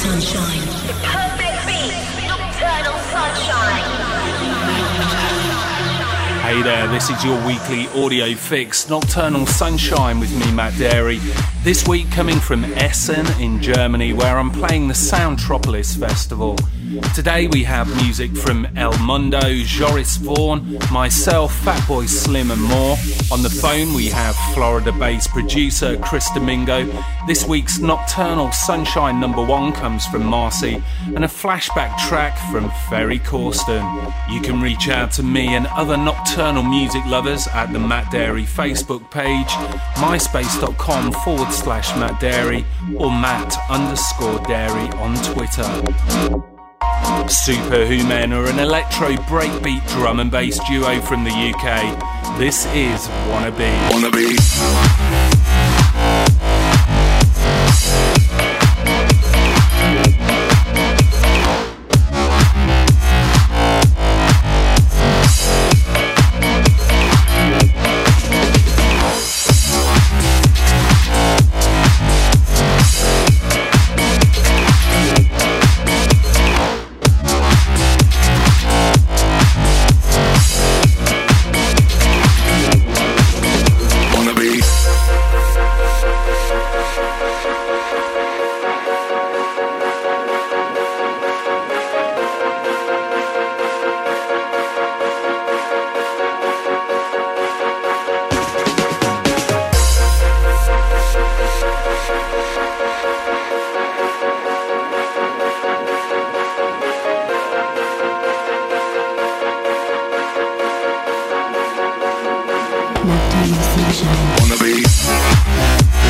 sunshine. Perfect beat. Nocturnal sunshine. Hey there, this is your weekly audio fix, Nocturnal Sunshine with me, Matt Darey. This week coming from Essen in Germany, where I'm playing the Soundtropolis Festival. Today we have music from El Mundo, Joris Voorn, myself, Fatboy Slim, and more. On the phone we have Florida based producer Chris Domingo. This week's Nocturnal Sunshine number one comes from Marcy, and a flashback track from Ferry Corsten. You can reach out to me and other nocturnal music lovers at the Matt Darey Facebook page, myspace.com forward slash Matt Darey, or Matt underscore Darey on Twitter. Superhuman are an electro breakbeat drum and bass duo from the UK. This is. Wannabe. Wannabe. Nocturnal sunshine. Wannabe. Wannabe.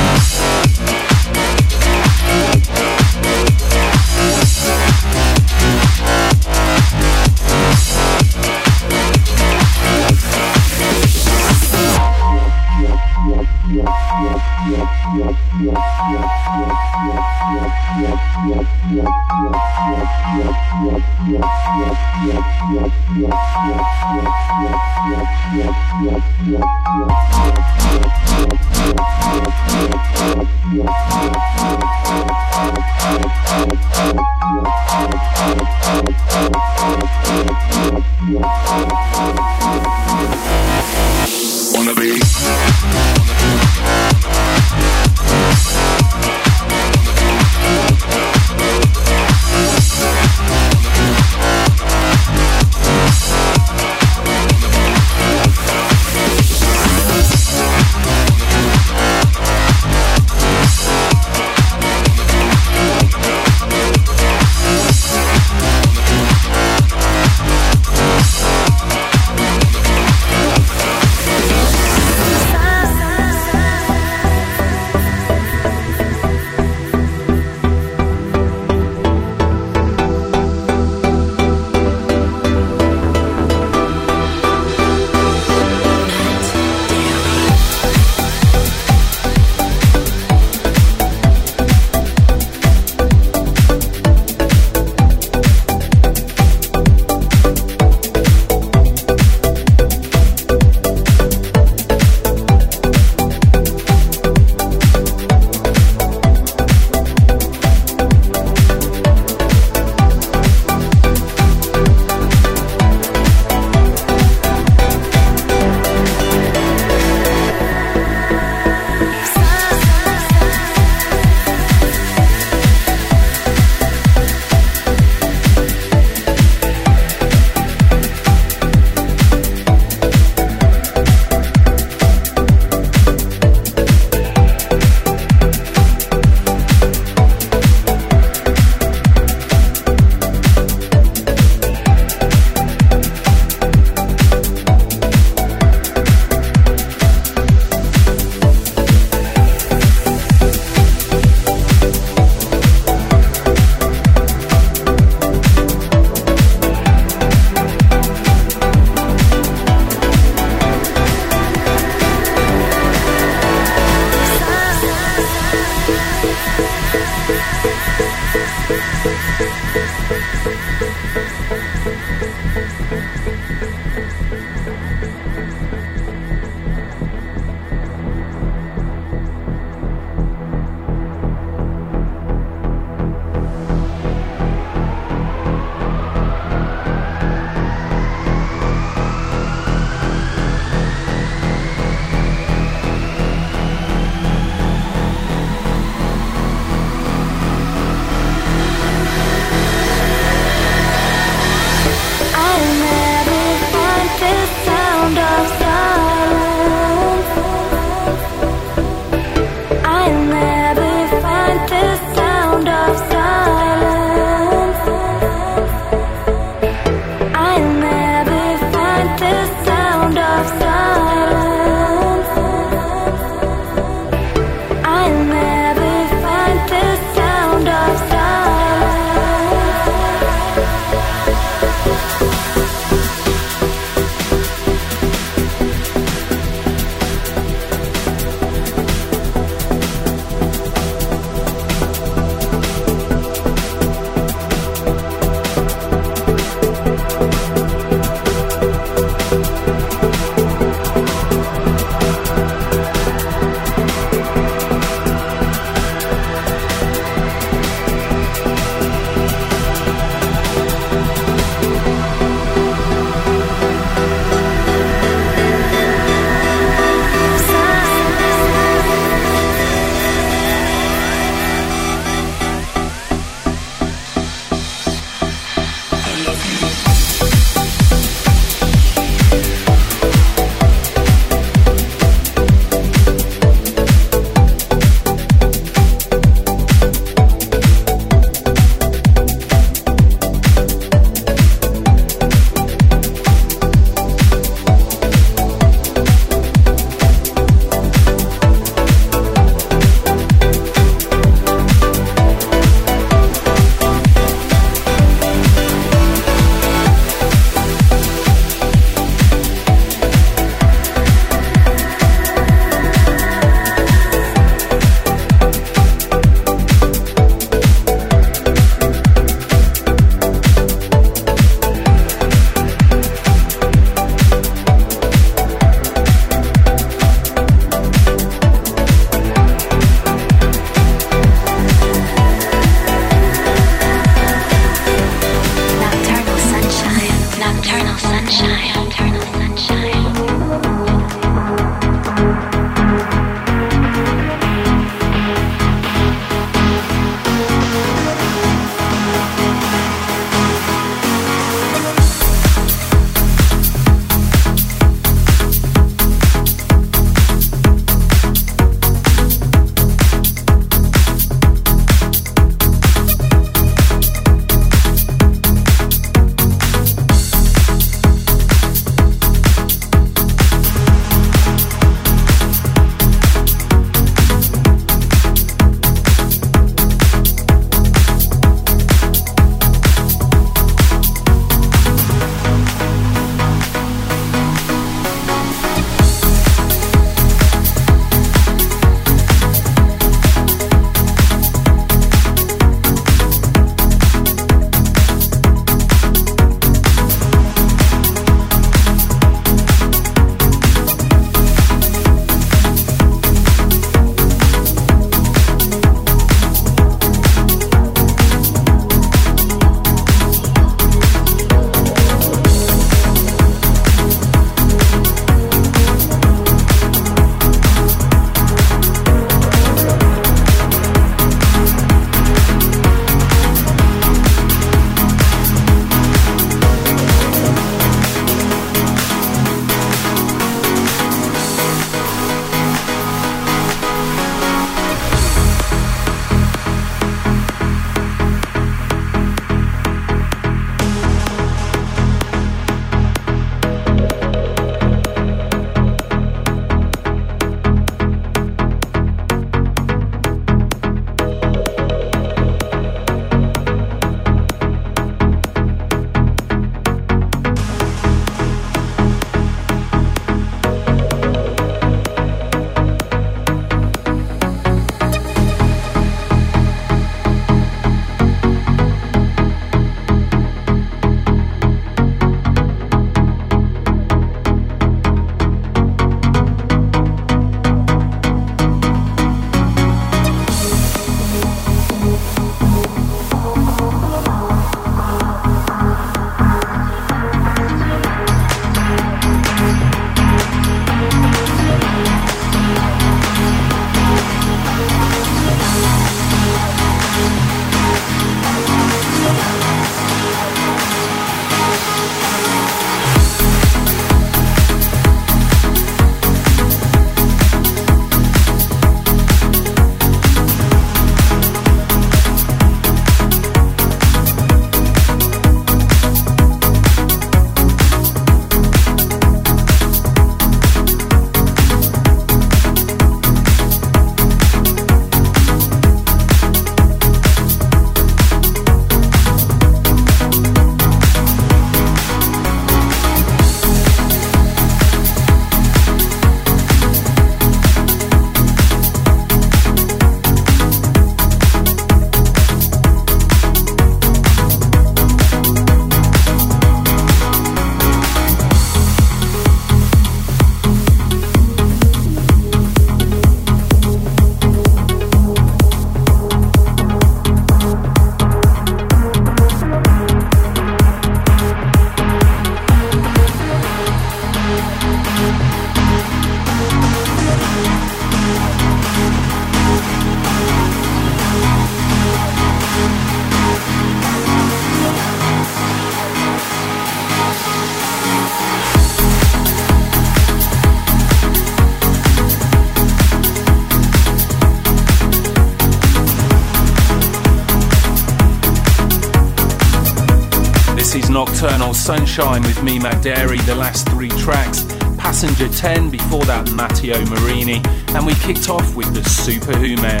Sunshine with me, Matt Darey, the last three tracks. Passenger 10, before that, Matteo Marini, and we kicked off with the Superhuman.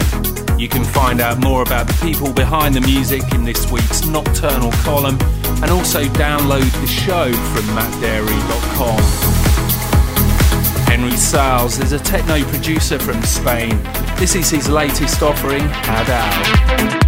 You can find out more about the people behind the music in this week's Nocturnal column, and also download the show from mattdarey.com. Henry Saiz is a techno producer from Spain. This is his latest offering, Adao.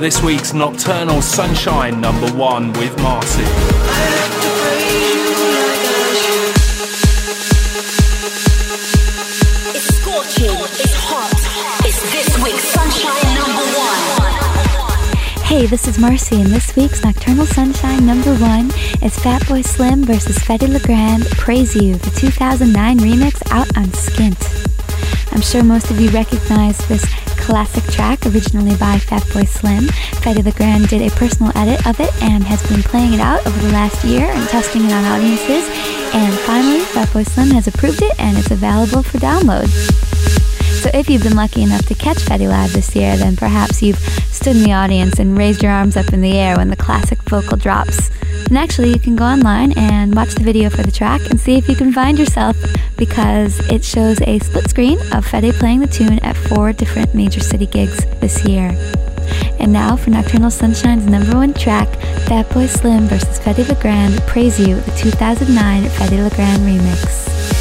This week's Nocturnal Sunshine number one with Marcy. It's scorching. It's hot. It's this week's Sunshine number one. Hey, this is Marcy, and this week's Nocturnal Sunshine number one is Fatboy Slim versus Fedde Le Grand Praise You, the 2009 remix out on Skint. I'm sure most of you recognize this classic track originally by Fatboy Slim. Fedde Le Grand did a personal edit of it and has been playing it out over the last year and testing it on audiences. And finally, Fatboy Slim has approved it and it's available for download. So if you've been lucky enough to catch Fedde Live this year, then perhaps you've stood in the audience and raised your arms up in the air when the classic vocal drops. And actually, you can go online and watch the video for the track and see if you can find yourself because it shows a split screen of Fedde playing the tune at four different major city gigs this year. And now for Nocturnal Sunshine's number one track, Fatboy Slim versus Fedde Le Grand, Praise You, the 2009 Fedde Le Grand remix.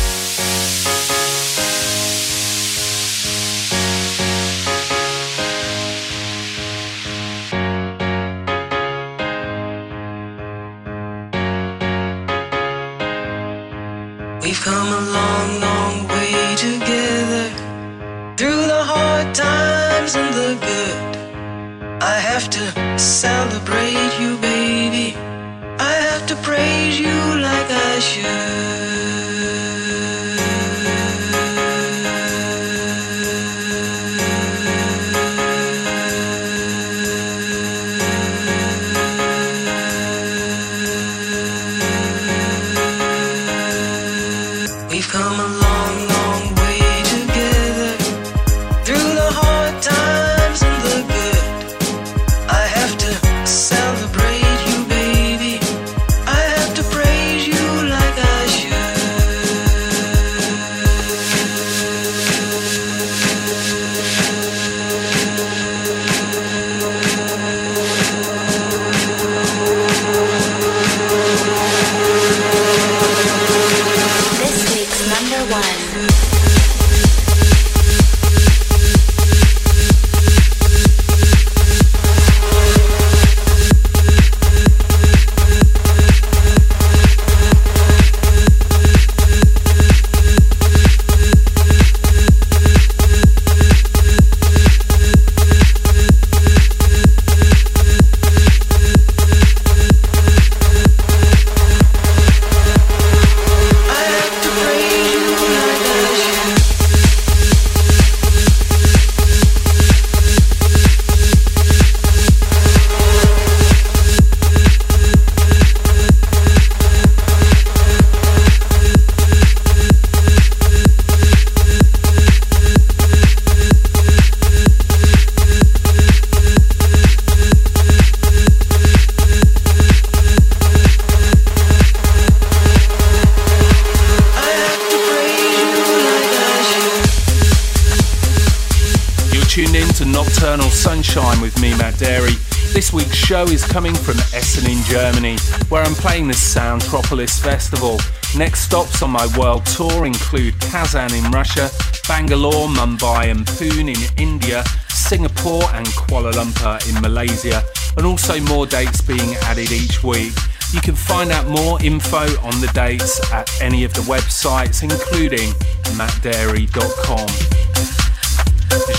Coming from Essen in Germany, where I'm playing the Soundtropolis Festival. Next stops on my world tour include Kazan in Russia, Bangalore, Mumbai, and Pune in India, Singapore, and Kuala Lumpur in Malaysia, and also more dates being added each week. You can find out more info on the dates at any of the websites, including mattdarey.com.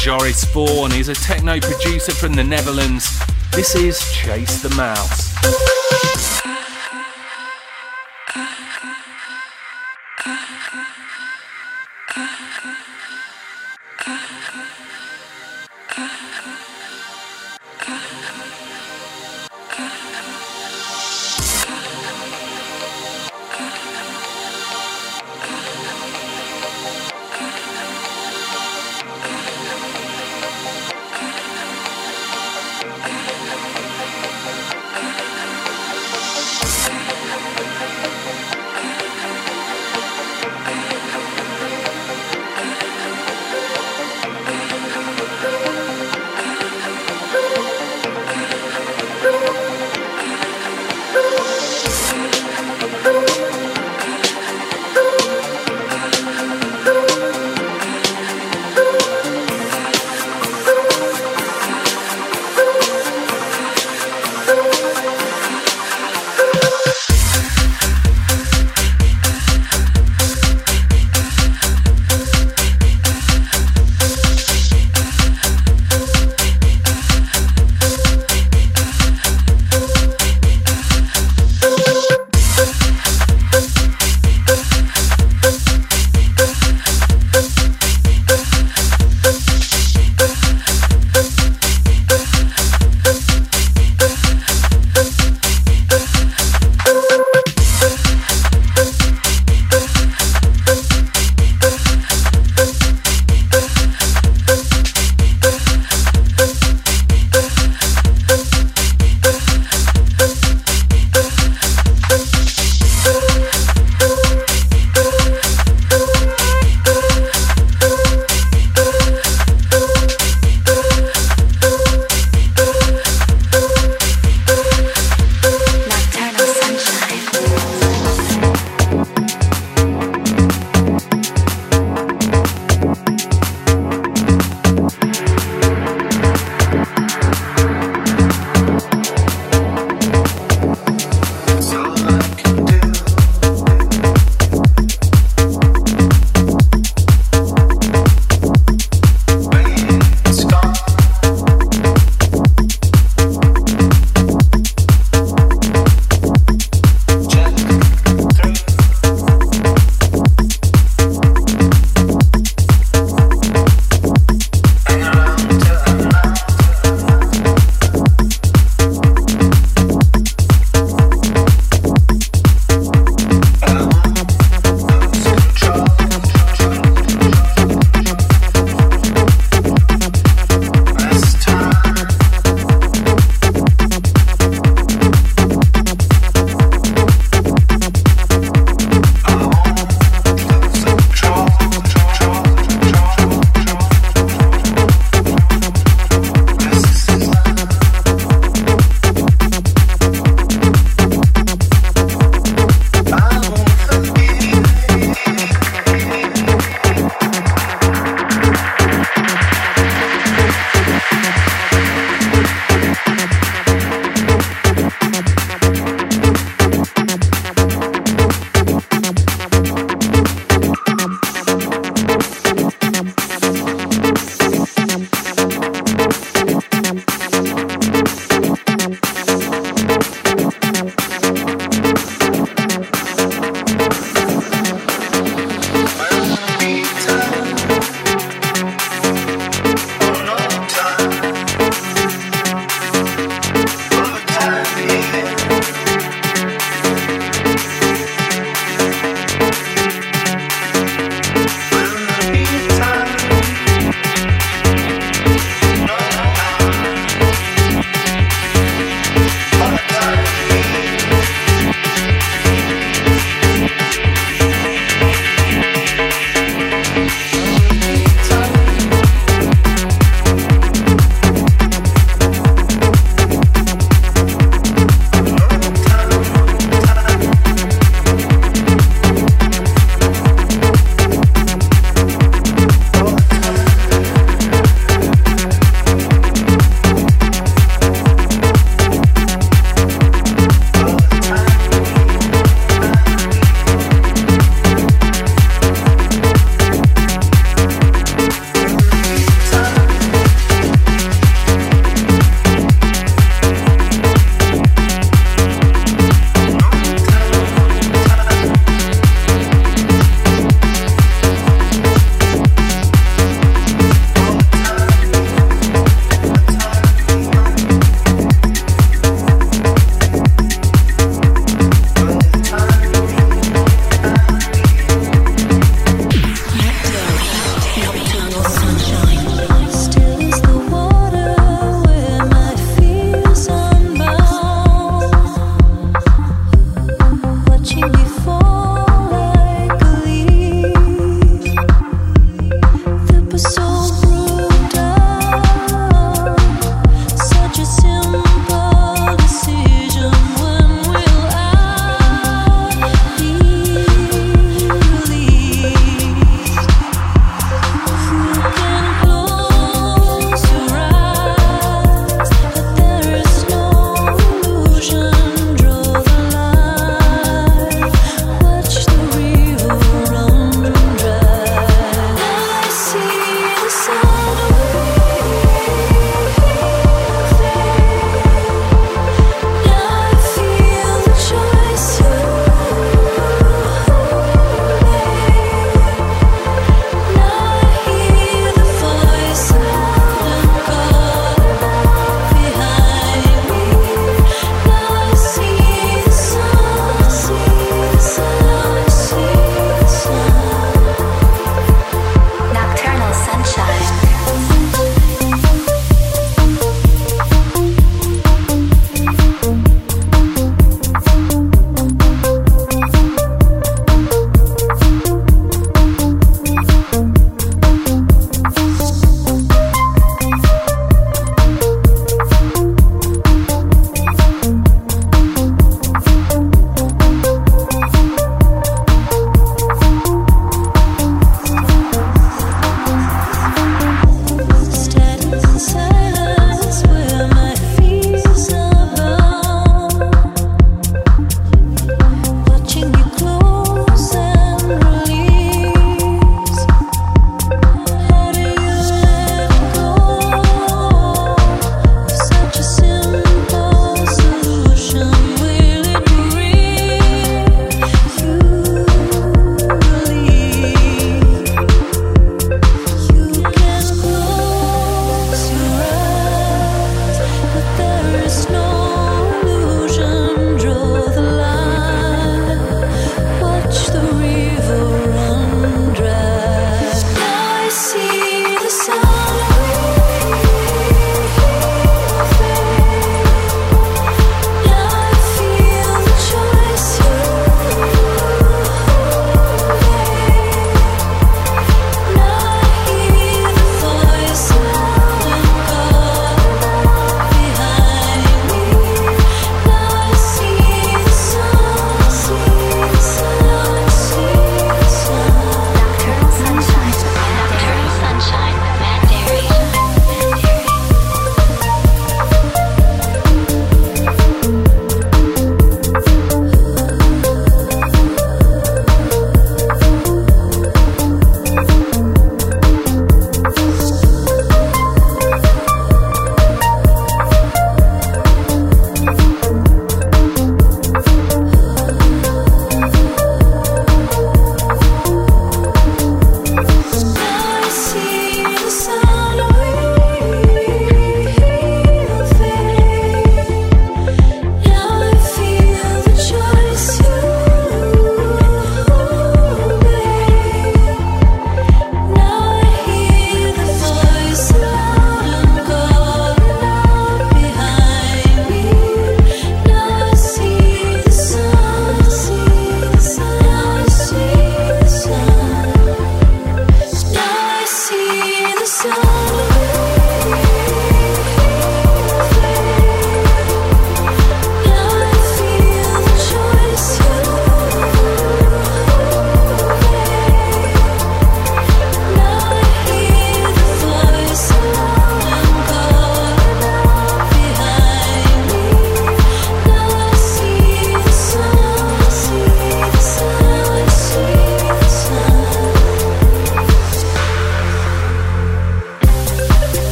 Joris Voorn is a techno producer from the Netherlands. This is Chase the Mouse.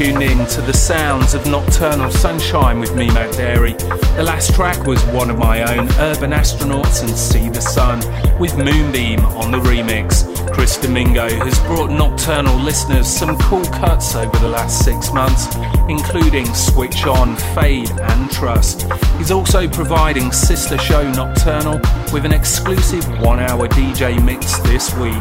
In to the sounds of Nocturnal Sunshine with me, Matt Darey. The last track was one of my own, Urban Astronauts and See the Sun, with Moonbeam on the remix. Chris Domingo has brought Nocturnal listeners some cool cuts over the last six months, including Switch On, Fade, and Trust. He's also providing sister show Nocturnal with an exclusive one hour DJ mix this week.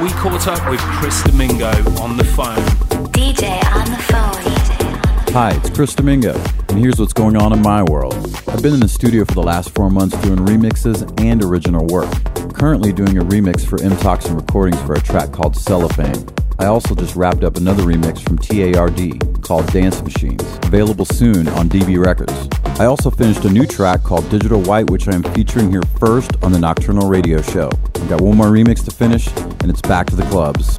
We caught up with Chris Domingo on the phone. DJ on the phone. Hi, it's Chris Domingo, and here's what's going on in my world. I've been in the studio for the last four months doing remixes and original work. Currently doing a remix for M Toxin Recordings for a track called Cellophane. I also just wrapped up another remix from TARD called Dance Machines, available soon on DB Records. I also finished a new track called Digital White, which I am featuring here first on the Nocturnal Radio Show. I've got one more remix to finish, and it's back to the clubs.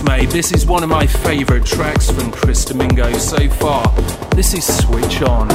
Mate. This is one of my favourite tracks from Chris Domingo so far. This is Switch On.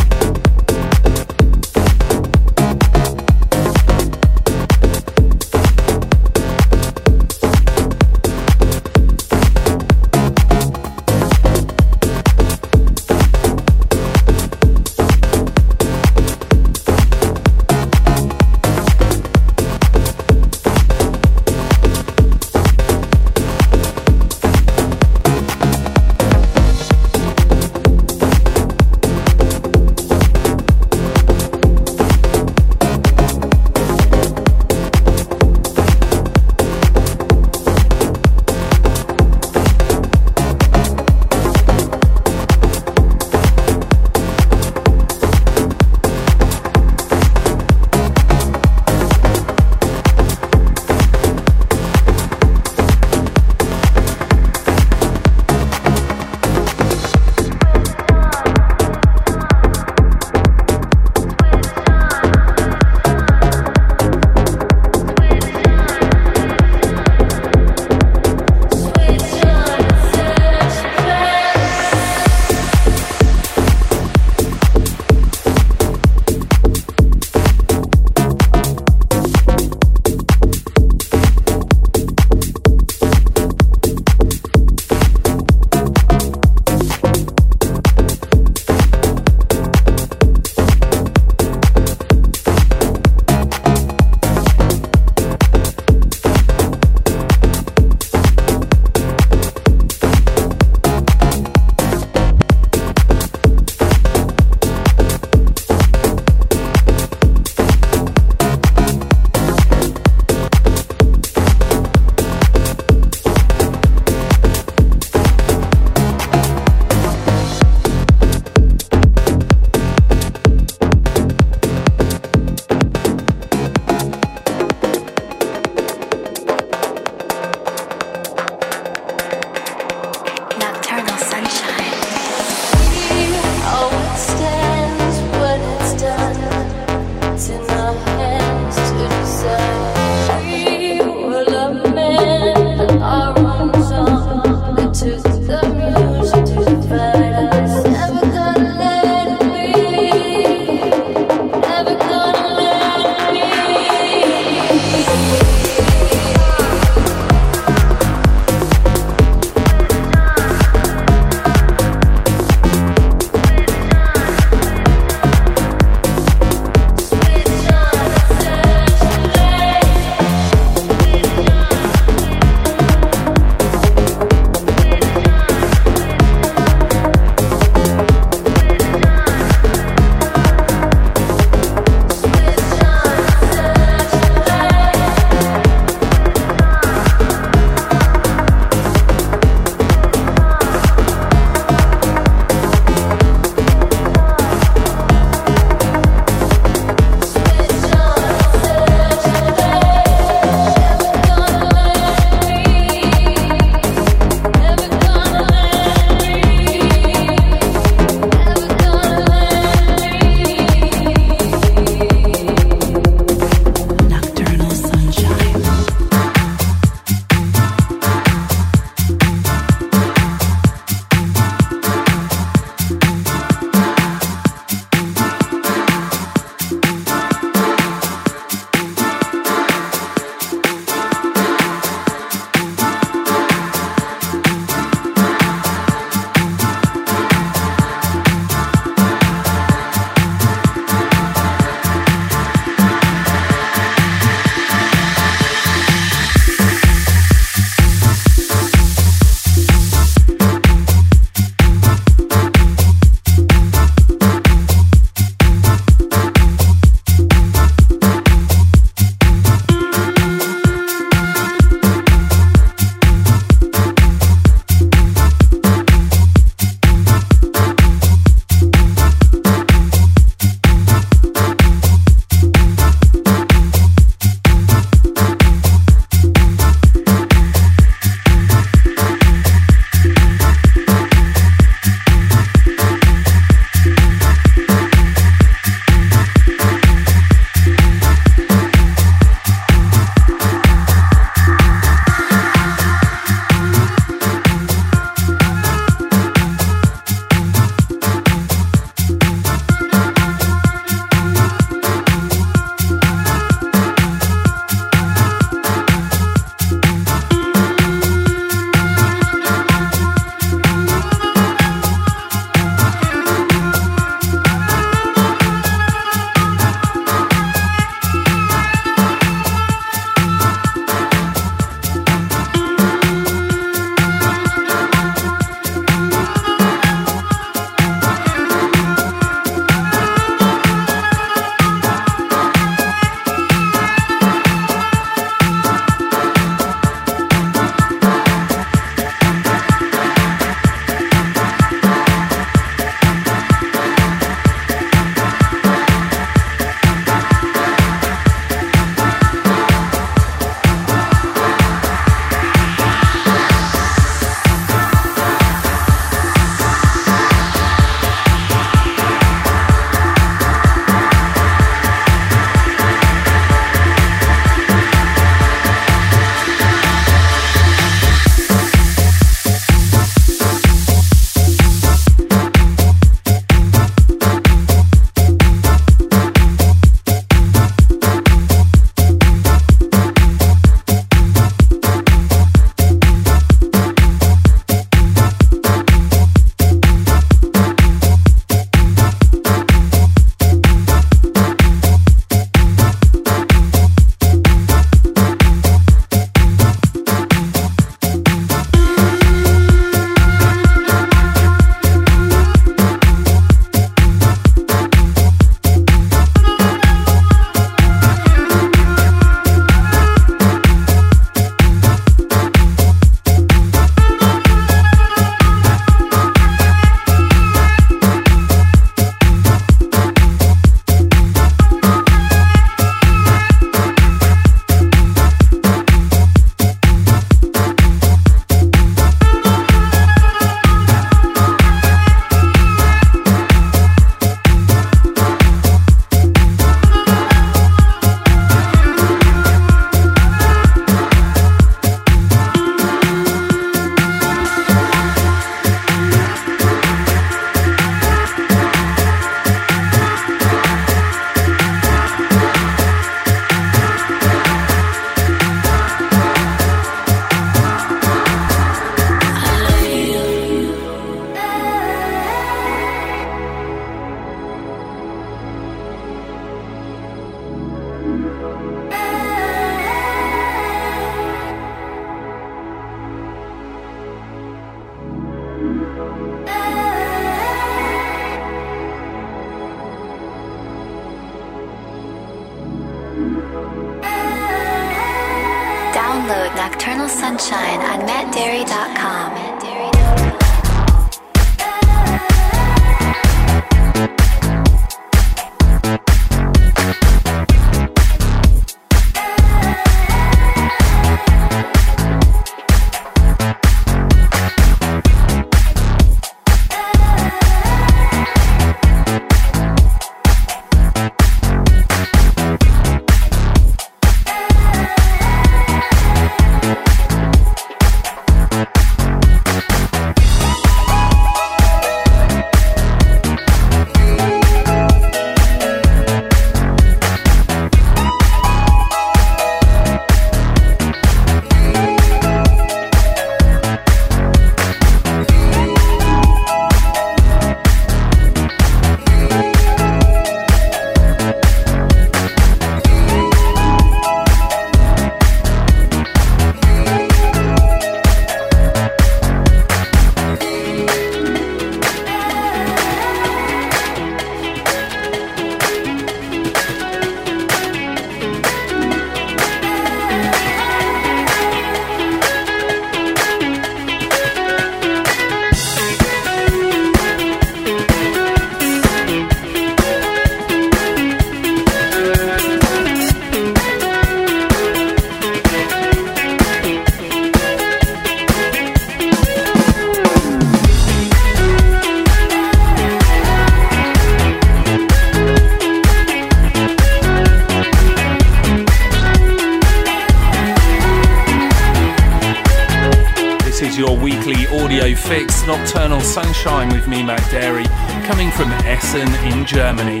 Nocturnal Sunshine with me, Matt Darey, coming from Essen in Germany.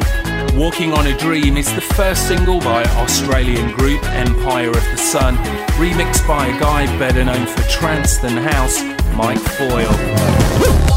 Walking on a Dream is the first single by Australian group Empire of the Sun, remixed by a guy better known for trance than house, Mike Foyle.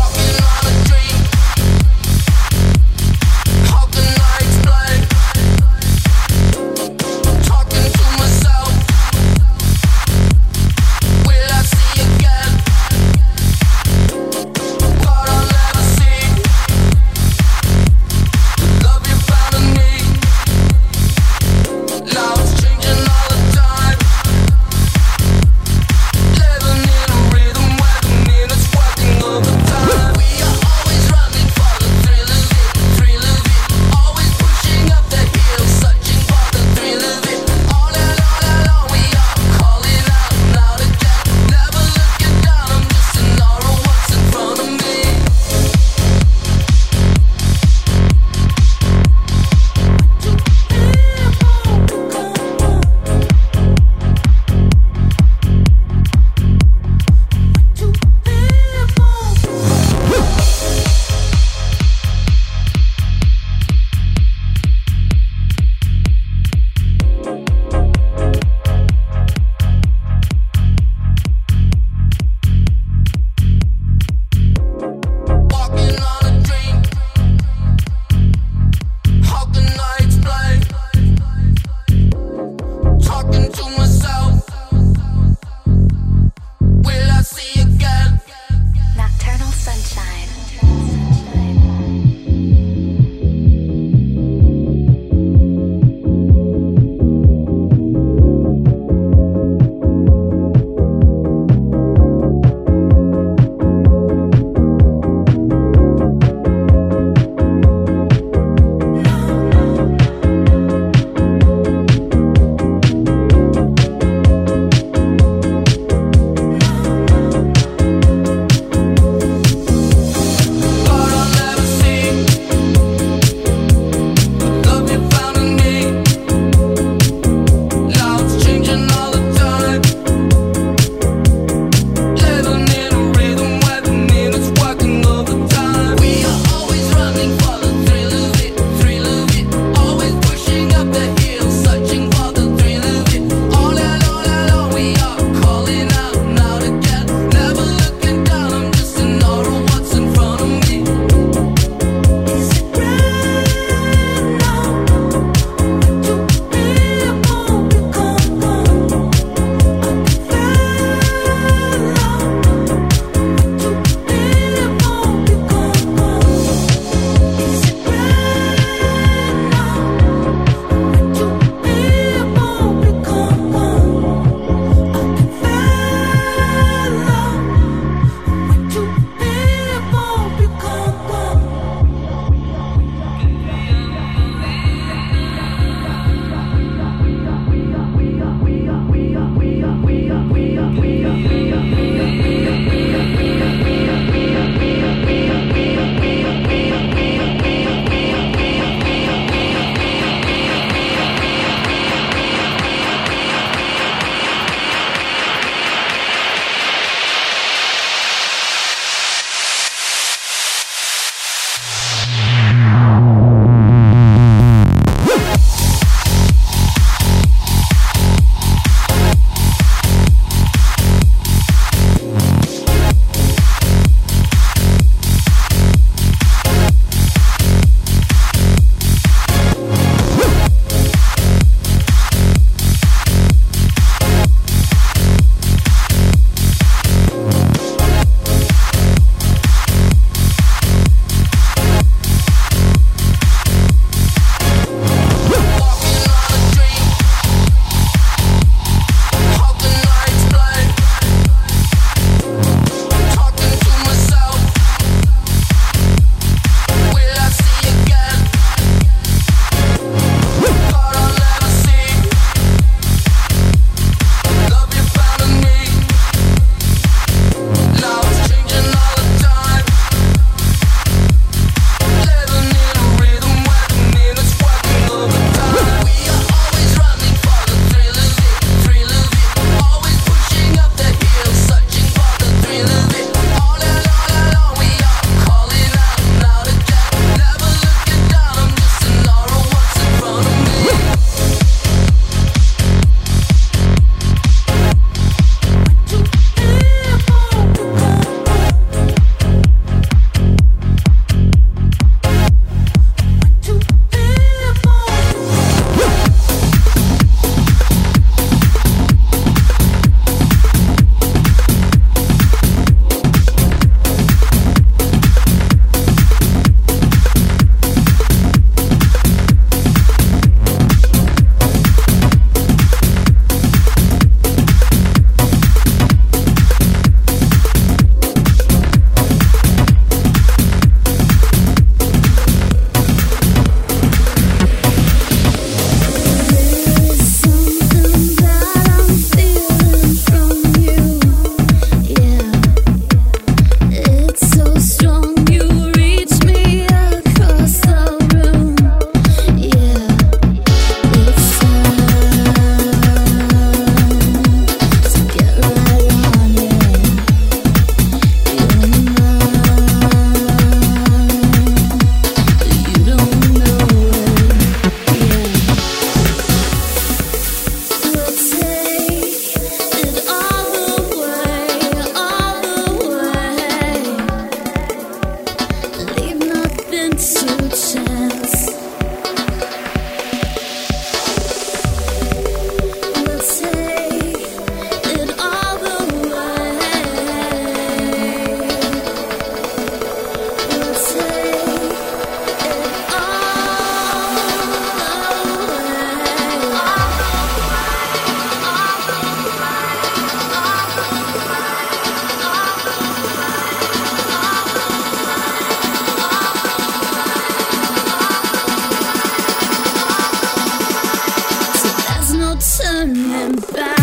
Turn turning back.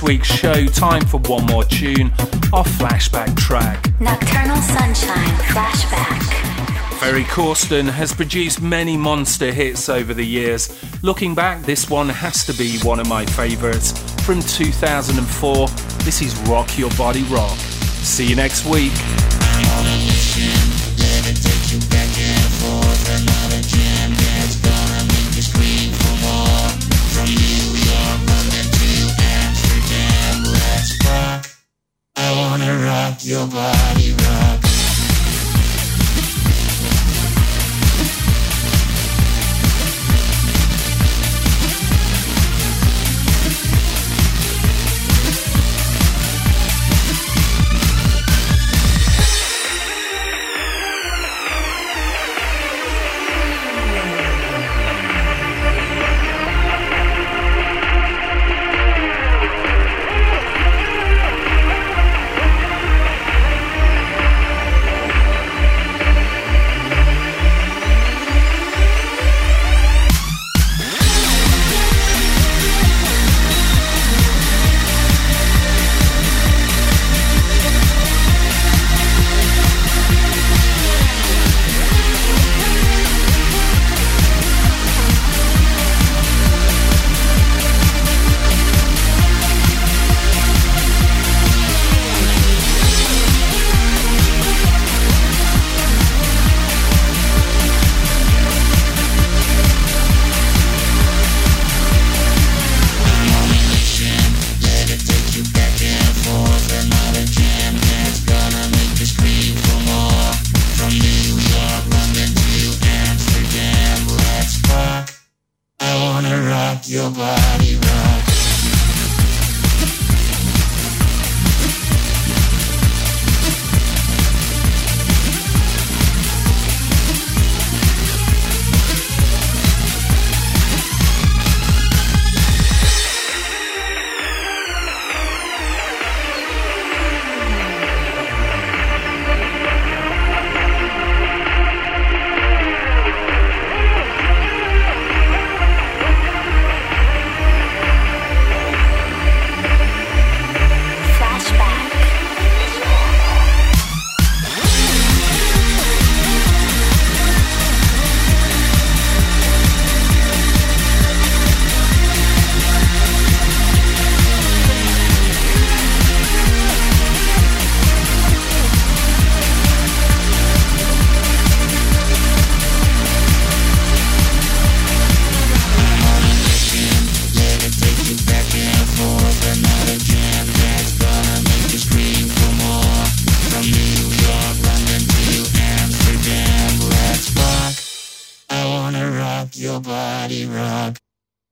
This week's show. Time for one more tune, our flashback track. Nocturnal Sunshine Flashback. Ferry Corsten has produced many monster hits over the years. Looking back, this one has to be one of my favourites. From 2004, this is Rock Your Body Rock. See you next week.